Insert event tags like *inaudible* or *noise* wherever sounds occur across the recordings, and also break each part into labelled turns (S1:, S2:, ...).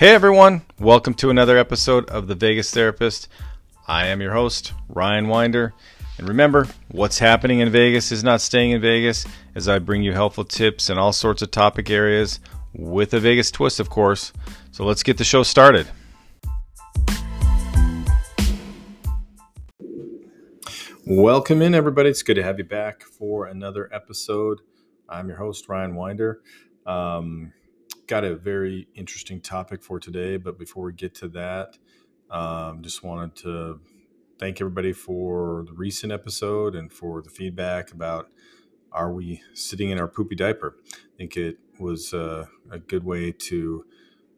S1: Hey everyone, welcome to another episode of The Vegas Therapist. I am your host, Ryan Wynder. And remember, what's happening in Vegas is not staying in Vegas, as I bring you helpful tips in all sorts of topic areas with a Vegas twist, of course. So let's get the show started. Welcome in, everybody. It's good to have you back for another episode. I'm your host, Ryan Wynder. Um, got a very interesting topic for today, but before we get to that, um, just wanted to thank everybody for the recent episode and for the feedback about are we sitting in our poopy diaper? I think it was uh, a good way to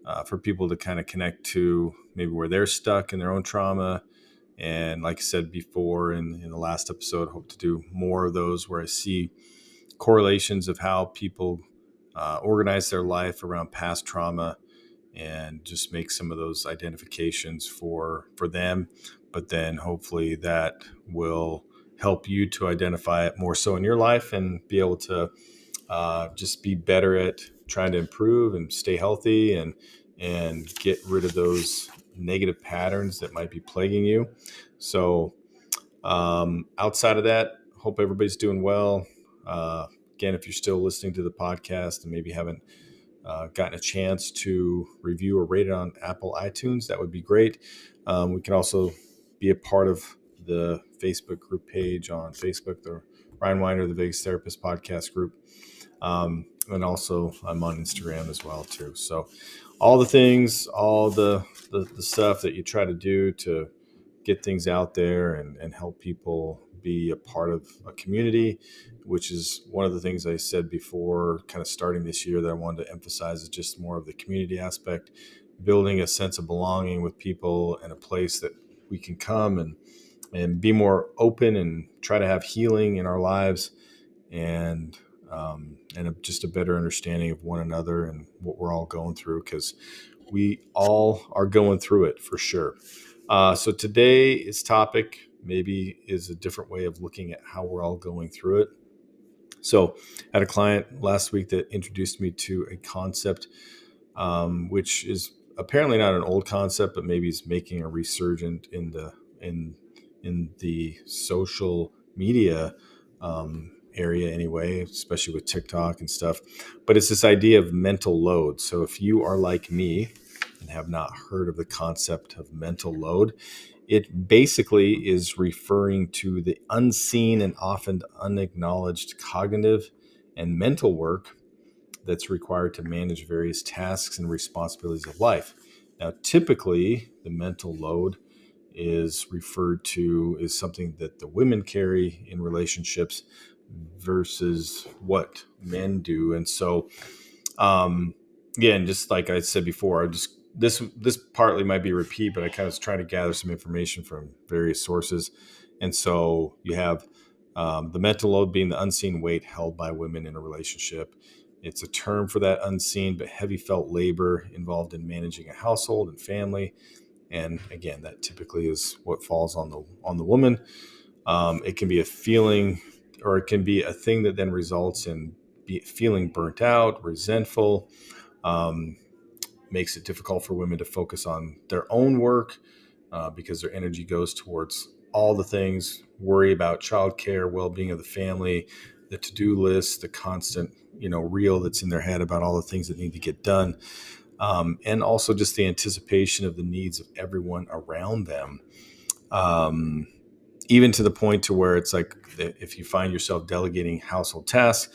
S1: uh, for people to kind of connect to maybe where they're stuck in their own trauma. And like I said before in, in the last episode, hope to do more of those where I see correlations of how people uh, organize their life around past trauma and just make some of those identifications for for them. But then hopefully that will help you to identify it more so in your life and be able to uh, just be better at trying to improve and stay healthy and and get rid of those negative patterns that might be plaguing you. So um, outside of that hope everybody's doing well. Uh, again, if you're still listening to the podcast and maybe haven't uh, gotten a chance to review or rate it on Apple iTunes, that would be great. Um, we can also be a part of the Facebook group page on Facebook, the Ryan Wynder, the Vegas Therapist Podcast group. Um, and also, I'm on Instagram as well too. So, all the things, all the, the, the stuff that you try to do to get things out there and, and help people be a part of a community, which is one of the things I said before, kind of starting this year that I wanted to emphasize is just more of the community aspect, building a sense of belonging with people and a place that we can come and and be more open and try to have healing in our lives and um, and a, just a better understanding of one another and what we're all going through because we all are going through it for sure. Uh, so today's topic maybe is a different way of looking at how we're all going through it. So, I had a client last week that introduced me to a concept, um, which is apparently not an old concept, but maybe is making a resurgent in the in in the social media um, area anyway, especially with TikTok and stuff. But it's this idea of mental load. So if you are like me and have not heard of the concept of mental load, it basically is referring to the unseen and often unacknowledged cognitive and mental work that's required to manage various tasks and responsibilities of life. Now, typically, the mental load is referred to as something that the women carry in relationships versus what men do. And so, um, again, just like I said before, I just this this partly might be repeat, but I kind of was trying to gather some information from various sources, and so you have um, the mental load being the unseen weight held by women in a relationship. It's a term for that unseen but heavy felt labor involved in managing a household and family, and again, that typically is what falls on the on the woman. Um, it can be a feeling, or it can be a thing that then results in feeling burnt out, resentful. Um, makes it difficult for women to focus on their own work uh, because their energy goes towards all the things worry about childcare well-being of the family the to-do list the constant you know reel that's in their head about all the things that need to get done um, and also just the anticipation of the needs of everyone around them. Um, even to the point to where it's like if you find yourself delegating household tasks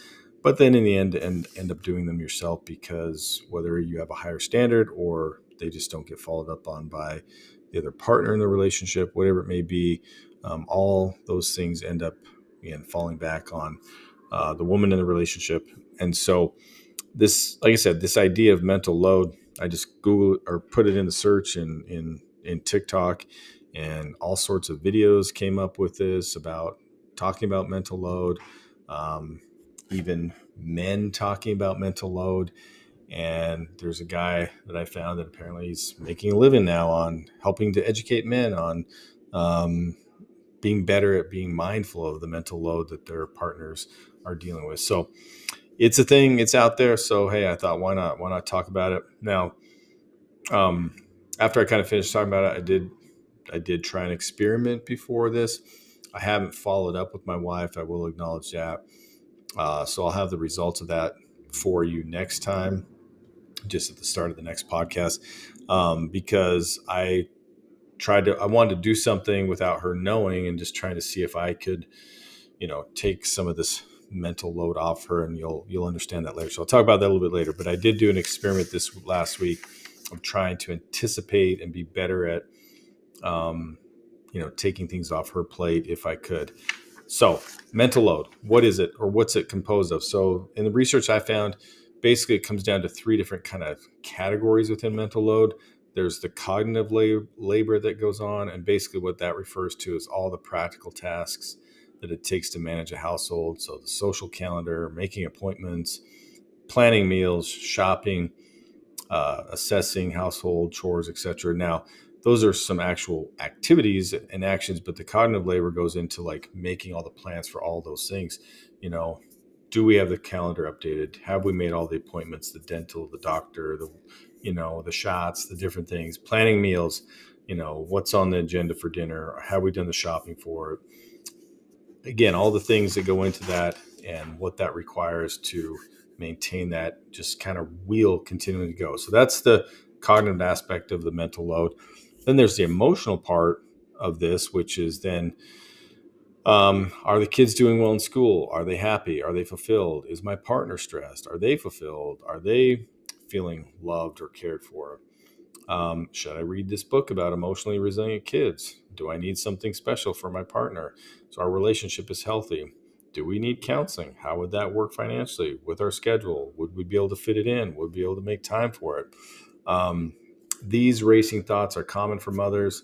S1: but then in the end end, end up doing them yourself because whether you have a higher standard or they just don't get followed up on by the other partner in the relationship whatever it may be um, all those things end up again falling back on uh, the woman in the relationship. And so this like i said this idea of mental load i just google or put it in the search in in in tiktok and all sorts of videos came up with this about talking about mental load. Um, even men talking about mental load. And there's a guy that I found that apparently he's making a living now on helping to educate men on um, being better at being mindful of the mental load that their partners are dealing with. So it's a thing, it's out there. So hey, I thought why not? Why not talk about it? Now, um, after I kind of finished talking about it, I did I did try an experiment before this. I haven't followed up with my wife. I will acknowledge that. Uh, so I'll have the results of that for you next time, just at the start of the next podcast, um, because I tried to I wanted to do something without her knowing, and just trying to see if I could, you know, take some of this mental load off her, and you'll you'll understand that later. So I'll talk about that a little bit later. But I did do an experiment this last week of trying to anticipate and be better at, um, you know, taking things off her plate if I could. So, mental load, what is it or what's it composed of? So, in the research I found, basically it comes down to three different kind of categories within mental load. There's the cognitive labor that goes on, and basically what that refers to is all the practical tasks that it takes to manage a household. So, the social calendar, making appointments, planning meals, shopping, uh, assessing household chores, etc. Now, those are some actual activities and actions, but the cognitive labor goes into like making all the plans for all those things. You know, do we have the calendar updated? Have we made all the appointments, the dental, the doctor, the you know, the shots, the different things, planning meals, you know, what's on the agenda for dinner, have we done the shopping for it? Again, all the things that go into that and what that requires to maintain that just kind of wheel continuing to go. So that's the cognitive aspect of the mental load. Then there's the emotional part of this, which is then um, are the kids doing well in school? Are they happy? Are they fulfilled? Is my partner stressed? Are they fulfilled? Are they feeling loved or cared for? Um, should I read this book about emotionally resilient kids? Do I need something special for my partner so our relationship is healthy? do we need counseling? How would that work financially with our schedule? Would we be able to fit it in? Would we be able to make time for it? Um, these racing thoughts are common for mothers,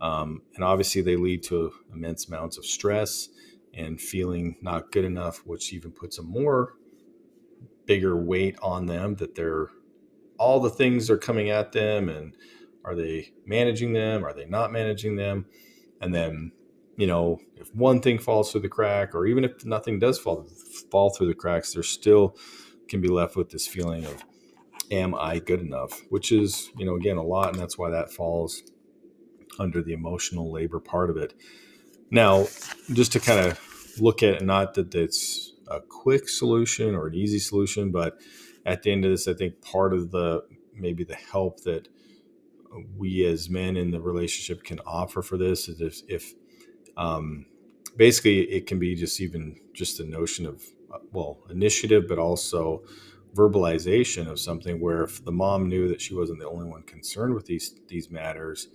S1: um, and obviously they lead to immense amounts of stress and feeling not good enough, which even puts a more bigger weight on them that they're all the things are coming at them and are they managing them? Are they not managing them? And then you know, if one thing falls through the crack, or even if nothing does fall fall through the cracks, there still can be left with this feeling of, "Am I good enough?" Which is, you know, again, a lot, and that's why that falls under the emotional labor part of it. Now, just to kind of look at it, not that it's a quick solution or an easy solution, but at the end of this, I think part of the maybe the help that we as men in the relationship can offer for this is if, if um, basically it can be just even just the notion of uh, well initiative but also verbalization of something where if the mom knew that she wasn't the only one concerned with these these matters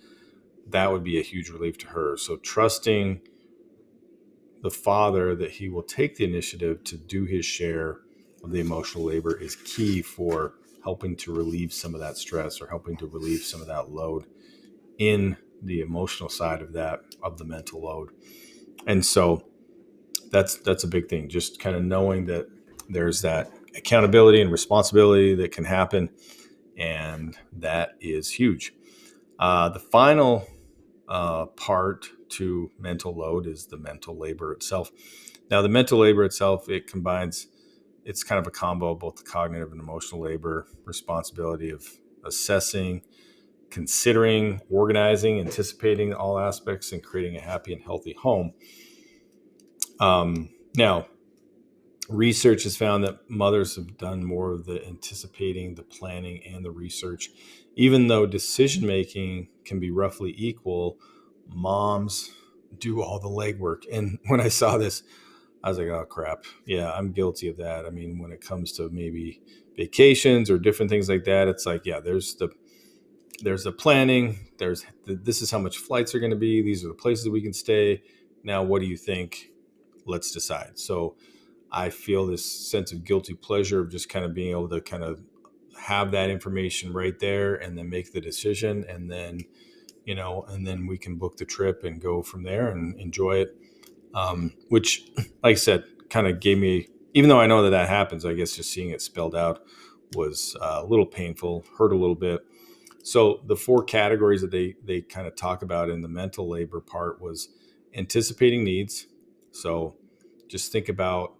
S1: that would be a huge relief to her. So trusting the father that he will take the initiative to do his share of the emotional labor is key for helping to relieve some of that stress or helping to relieve some of that load in the emotional side of that of the mental load. And so that's that's a big thing just kind of knowing that there's that accountability and responsibility that can happen and that is huge uh, the final uh, part to mental load is the mental labor itself now the mental labor itself it combines it's kind of a combo of both the cognitive and emotional labor responsibility of assessing considering, organizing, anticipating all aspects, and creating a happy and healthy home. Um, now, research has found that mothers have done more of the anticipating, the planning, and the research. Even though decision making can be roughly equal, moms do all the legwork. And *laughs* when I saw this, I was like, oh crap. Yeah, I'm guilty of that. I mean, when it comes to maybe vacations or different things like that, it's like, yeah, there's the there's the planning there's this is how much flights are going to be these are the places we can stay now what do you think let's decide so i feel this sense of guilty pleasure of just kind of being able to kind of have that information right there and then make the decision and then you know and then we can book the trip and go from there and enjoy it um, which *laughs* like i said kind of gave me even though i know that that happens i guess just seeing it spelled out was uh, a little painful hurt a little bit so the four categories that they they kind of talk about in the mental labor part was anticipating needs. So just think about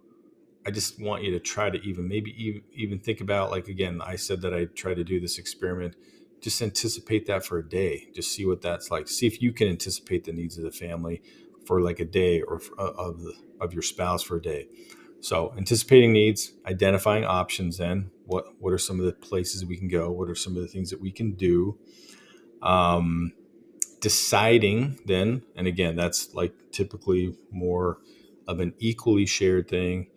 S1: I just want you to try to even maybe even, even think about like again I said that I try to do this experiment just anticipate that for a day. Just see what that's like. See if you can anticipate the needs of the family for like a day or uh, of the, of your spouse for a day. So anticipating needs, identifying options. Then what what are some of the places we can go? What are some of the things that we can do? Um, deciding then, and again, that's like typically more of an equally shared thing.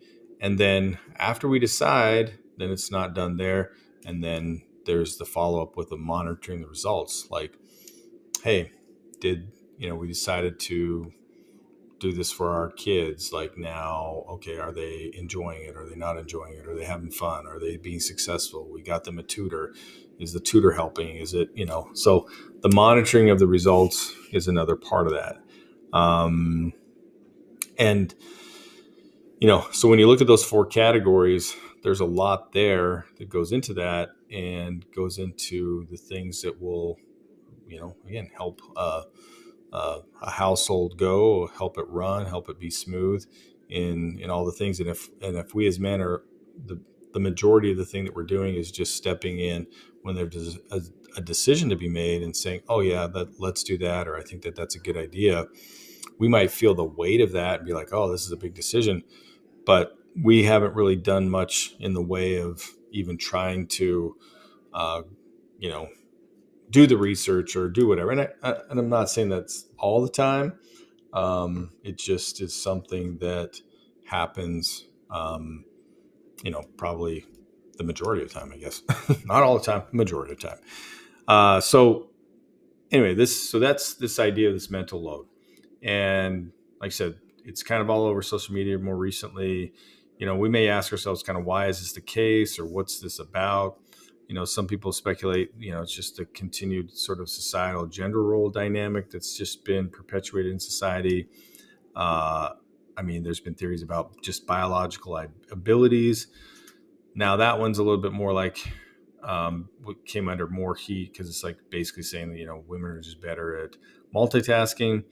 S1: And then after we decide, then it's not done there. And then there's the follow up with the monitoring the results. Like, hey, did you know we decided to do this for our kids? Like now, okay, are they enjoying it? Are they not enjoying it? Are they having fun? Are they being successful? We got them a tutor. Is the tutor helping? Is it you know? So the monitoring of the results is another part of that. Um, and you know, so when you look at those four categories, there's a lot there that goes into that and goes into the things that will, you know, again, help uh, uh, a household go, help it run, help it be smooth in in all the things. And if and if we as men are the the majority of the thing that we're doing is just stepping in when there's a, a decision to be made and saying, "Oh yeah, that let's do that," or "I think that that's a good idea." We might feel the weight of that and be like, "Oh, this is a big decision," but we haven't really done much in the way of even trying to, uh, you know, do the research or do whatever. And, I, I, and I'm not saying that's all the time. Um, it just is something that happens, um, you know, probably the majority of the time, I guess. *laughs* not all the time, majority of the time. Uh, so anyway, this so that's this idea of this mental load, and like I said, it's kind of all over social media more recently you know, we may ask ourselves kind of why is this the case or what's this about? You know, some people speculate, you know, it's just a continued sort of societal gender role dynamic that's just been perpetuated in society. Uh, I mean, there's been theories about just biological abilities. Now, that one's a little bit more like um, what came under more heat because it's like basically saying that, you know, women are just better at multitasking,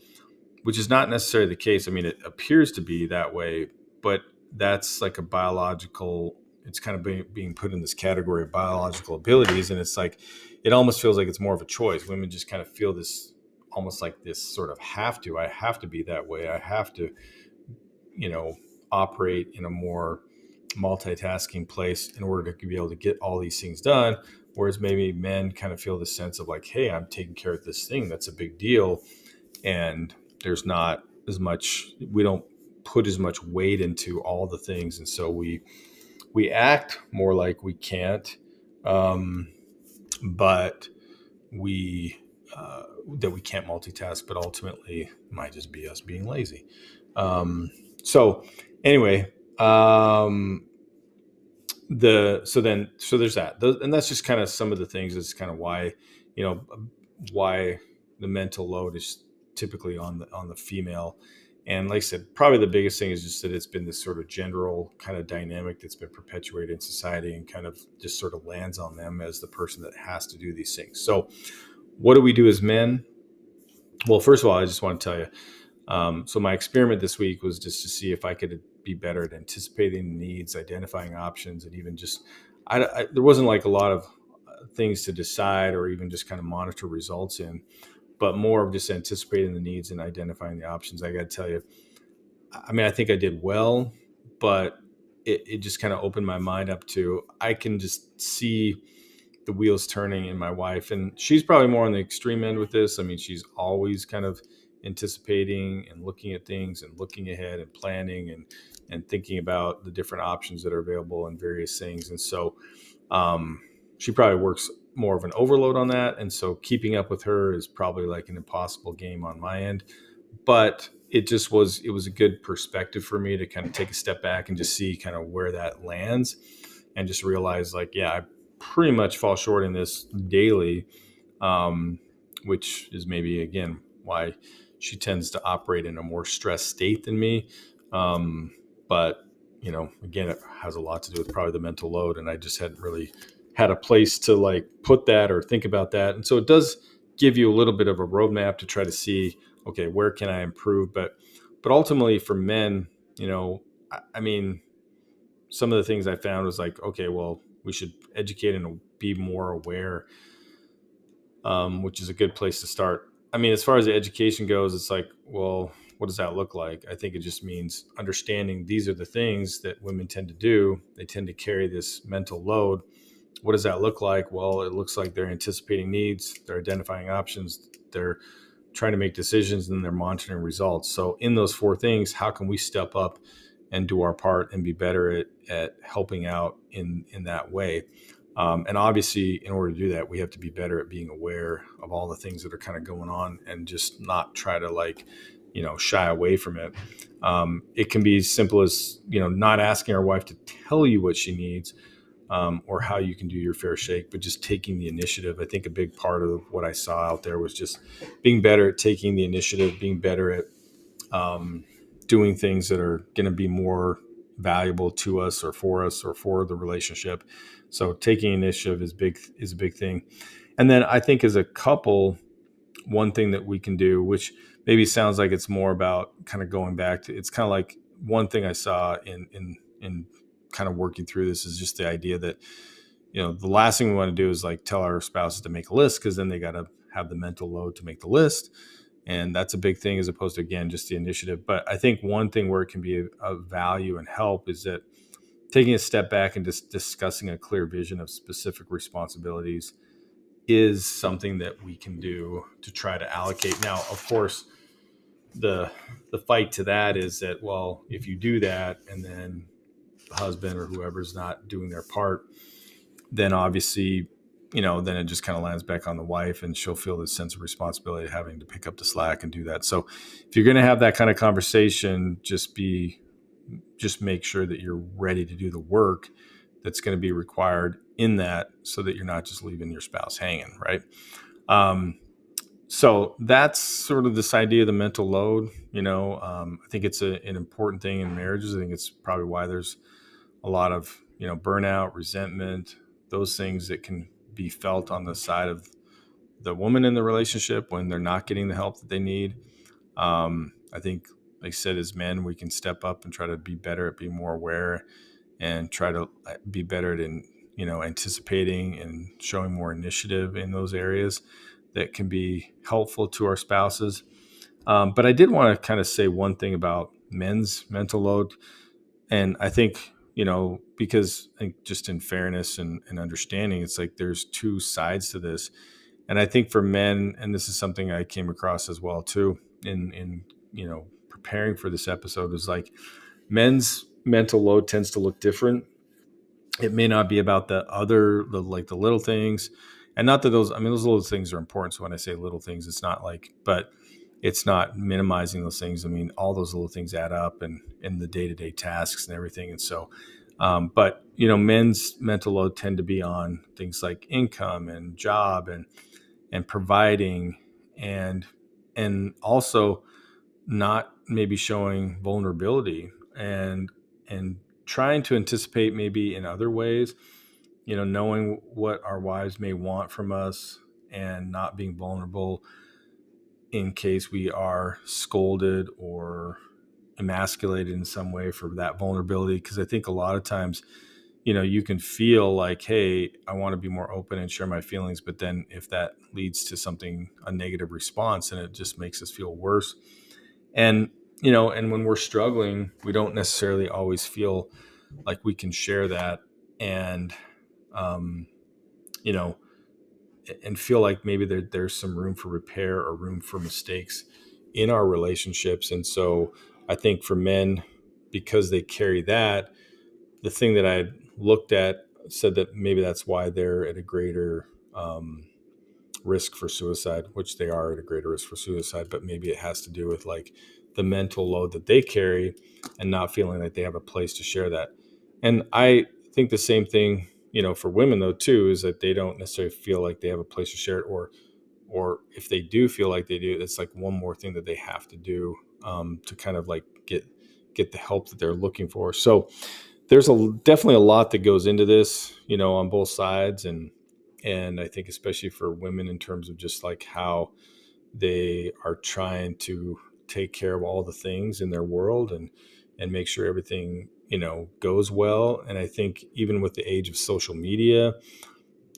S1: which is not necessarily the case. I mean, it appears to be that way, but that's like a biological it's kind of being, being put in this category of biological abilities and it's like it almost feels like it's more of a choice. Women just kind of feel this almost like this sort of have to i have to be that way. I have to you know operate in a more multitasking place in order to be able to get all these things done. Whereas maybe men kind of feel the sense of like hey i'm taking care of this thing. That's a big deal. And there's not as much we don't put as much weight into all the things, and so we we act more like we can't, um, but we uh, that we can't multitask, but ultimately might just be us being lazy. Um, so anyway, um, the so then so there's that, and that's just kind of some of the things. That's kind of why you know why the mental load is typically on the on the female and like I said, probably the biggest thing is just that it's been this sort of general kind of dynamic that's been perpetuated in society and kind of just sort of lands on them as the person that has to do these things. So, what do we do as men? Well, first of all, I just want to tell you. Um, so, my experiment this week was just to see if I could be better at anticipating needs, identifying options, and even just, I, I, there wasn't like a lot of uh, things to decide or even just kind of monitor results in but more of just anticipating the needs and identifying the options. I got to tell you, I mean, I think I did well, but it, it just kind of opened my mind up to I can just see the wheels turning in my wife, and she's probably more on the extreme end with this. I mean, she's always kind of anticipating and looking at things and looking ahead and planning and and thinking about the different options that are available and various things. And so um, she probably works more of an overload on that. And so keeping up with her is probably like an impossible game on my end. But it just was, it was a good perspective for me to kind of take a step back and just see kind of where that lands and just realize like, yeah, I pretty much fall short in this daily, um, which is maybe again why she tends to operate in a more stressed state than me. Um, but you know, again, it has a lot to do with probably the mental load, and I just hadn't really had a place to like put that or think about that. And so it does give you a little bit of a roadmap to try to see, okay, where can I improve? But but ultimately for men, you know, I, I mean, some of the things I found was like, okay, well, we should educate and be more aware. um, which is a good place to start. I mean, as far as the education goes, it's like, well, what does that look like? I think it just means understanding these are the things that women tend to do. They tend to carry this mental load. What does that look like? Well, it looks like they're anticipating needs, they're identifying options, they're trying to make decisions, and they're monitoring results. So, in those four things, how can we step up and do our part and be better at, at helping out in, in that way? Um, and obviously, in order to do that, we have to be better at being aware of all the things that are kind of going on and just not try to like, you know, shy away from it. Um, it can be as simple as, you know, not asking our wife to tell you what she needs um, or how you can do your fair shake, but just taking the initiative. I think a big part of what I saw out there was just being better at taking the initiative, being better at um, doing things that are going to be more valuable to us or for us or for the relationship. So taking initiative is big is a big thing. And then I think as a couple, one thing that we can do, which maybe sounds like it's more about kind of going back to it's kind of like one thing I saw in in in kind of working through this is just the idea that you know the last thing we want to do is like tell our spouses to make a list because then they got to have the mental load to make the list. And that's a big thing as opposed to again just the initiative. But i think one thing where it can be of value and help is that taking a step back and just discussing a clear vision of specific responsibilities is something that we can do to try to allocate. Now of course the the fight to that is that well if you do that and then the husband or whoever's not doing their part then obviously you know, then it just kind of lands back on the wife and she'll feel this sense of responsibility having to pick up the slack and do that. So if you're going to have that kind of conversation, just be, just make sure that you're ready to do the work that's going to be required in that so that you're not just leaving your spouse hanging, right? Um, so that's sort of this idea of the mental load. You know, um, I think it's a, an important thing in marriages. I think it's probably why there's a lot of, you know, burnout, resentment, those things that can be felt on the side of the woman in the relationship when they're not getting the help that they need. Um, I think, like I said, as men, we can step up and try to be better at being more aware and try to uh, be better at, in, you know, anticipating and showing more initiative in those areas that can be helpful to our spouses. Um, but I did want to kind of say one thing about men's mental load. And I think you know, because I think just in fairness and, and understanding, it's like there's two sides to this. And I think for men, and this is something I came across as well too, in in you know preparing for this episode, is like men's mental load tends to look different. It may not be about the other, the like the little things, and not that those. I mean, those little things are important. So when I say little things, it's not like, but it's not minimizing those things. I mean, all those little things add up and in the day to day tasks and everything. And so, um, but you know, men's mental load tend to be on things like income and job and and providing and and also not maybe showing vulnerability and and trying to anticipate maybe in other ways you know knowing what our wives may want from us and not being vulnerable in case we are scolded or emasculated in some way for that vulnerability because i think a lot of times you know you can feel like hey i want to be more open and share my feelings but then if that leads to something a negative response and it just makes us feel worse. And you know and when we're struggling we don't necessarily always feel like we can share that. And um you know and feel like maybe there, there's some room for repair or room for mistakes in our relationships. And so I think for men, because they carry that, the thing that I looked at said that maybe that's why they're at a greater um, risk for suicide, which they are at a greater risk for suicide, but maybe it has to do with like the mental load that they carry and not feeling like they have a place to share that. And I think the same thing you know for women though too is that they don't necessarily feel like they have a place to share it or or if they do feel like they do it's like one more thing that they have to do um, to kind of like get get the help that they're looking for. So there's a definitely a lot that goes into this you know on both sides and and i think especially for women in terms of just like how they are trying to take care of all the things in their world and and make sure everything you know goes well and i think even with the age of social media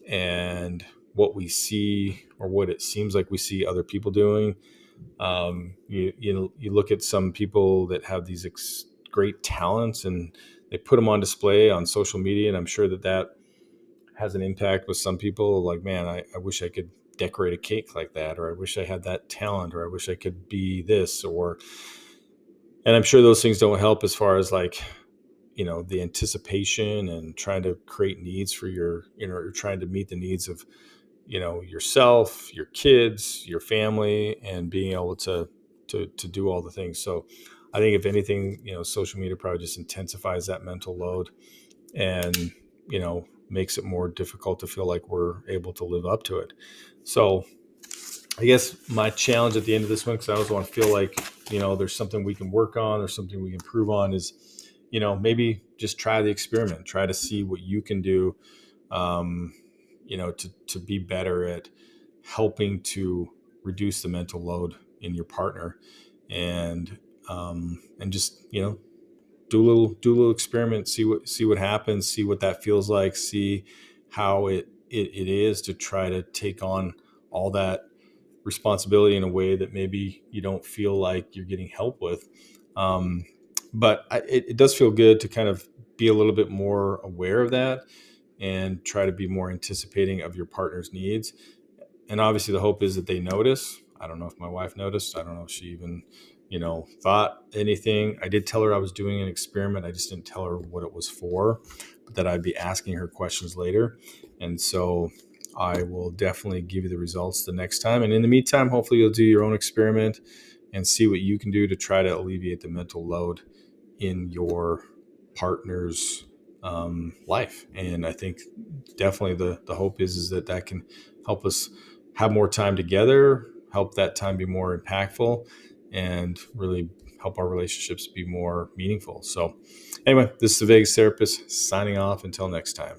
S1: and what we see or what it seems like we see other people doing. Um, you you you look at some people that have these ex- great talents and they put them on display on social media, and I'm sure that that has an impact with some people. Like, man, I, I wish I could decorate a cake like that, or I wish I had that talent, or I wish I could be this, or and I'm sure those things don't help as far as like you know the anticipation and trying to create needs for your you know you're trying to meet the needs of you know yourself your kids your family and being able to to to do all the things. So i think if anything you know social media probably just intensifies that mental load and you know makes it more difficult to feel like we're able to live up to it. So i guess my challenge at the end of this one because i always want to feel like you know there's something we can work on or something we improve on is you know, maybe just try the experiment, try to see what you can do, um, you know, to, to be better at helping to reduce the mental load in your partner and, um, and just, you know, do a little, do a little experiment, see what, see what happens, see what that feels like, see how it, it, it is to try to take on all that responsibility in a way that maybe you don't feel like you're getting help with. Um, but I, it, it does feel good to kind of be a little bit more aware of that and try to be more anticipating of your partner's needs. And obviously, the hope is that they notice. I don't know if my wife noticed. I don't know if she even, you know, thought anything. I did tell her I was doing an experiment. I just didn't tell her what it was for, but that I'd be asking her questions later. And so I will definitely give you the results the next time. And in the meantime, hopefully, you'll do your own experiment and see what you can do to try to alleviate the mental load in your partner's um, life. And I think definitely the the hope is is that that can help us have more time together, help that time be more impactful, and really help our relationships be more meaningful. So, anyway, this is the Vegas therapist signing off. Until next time.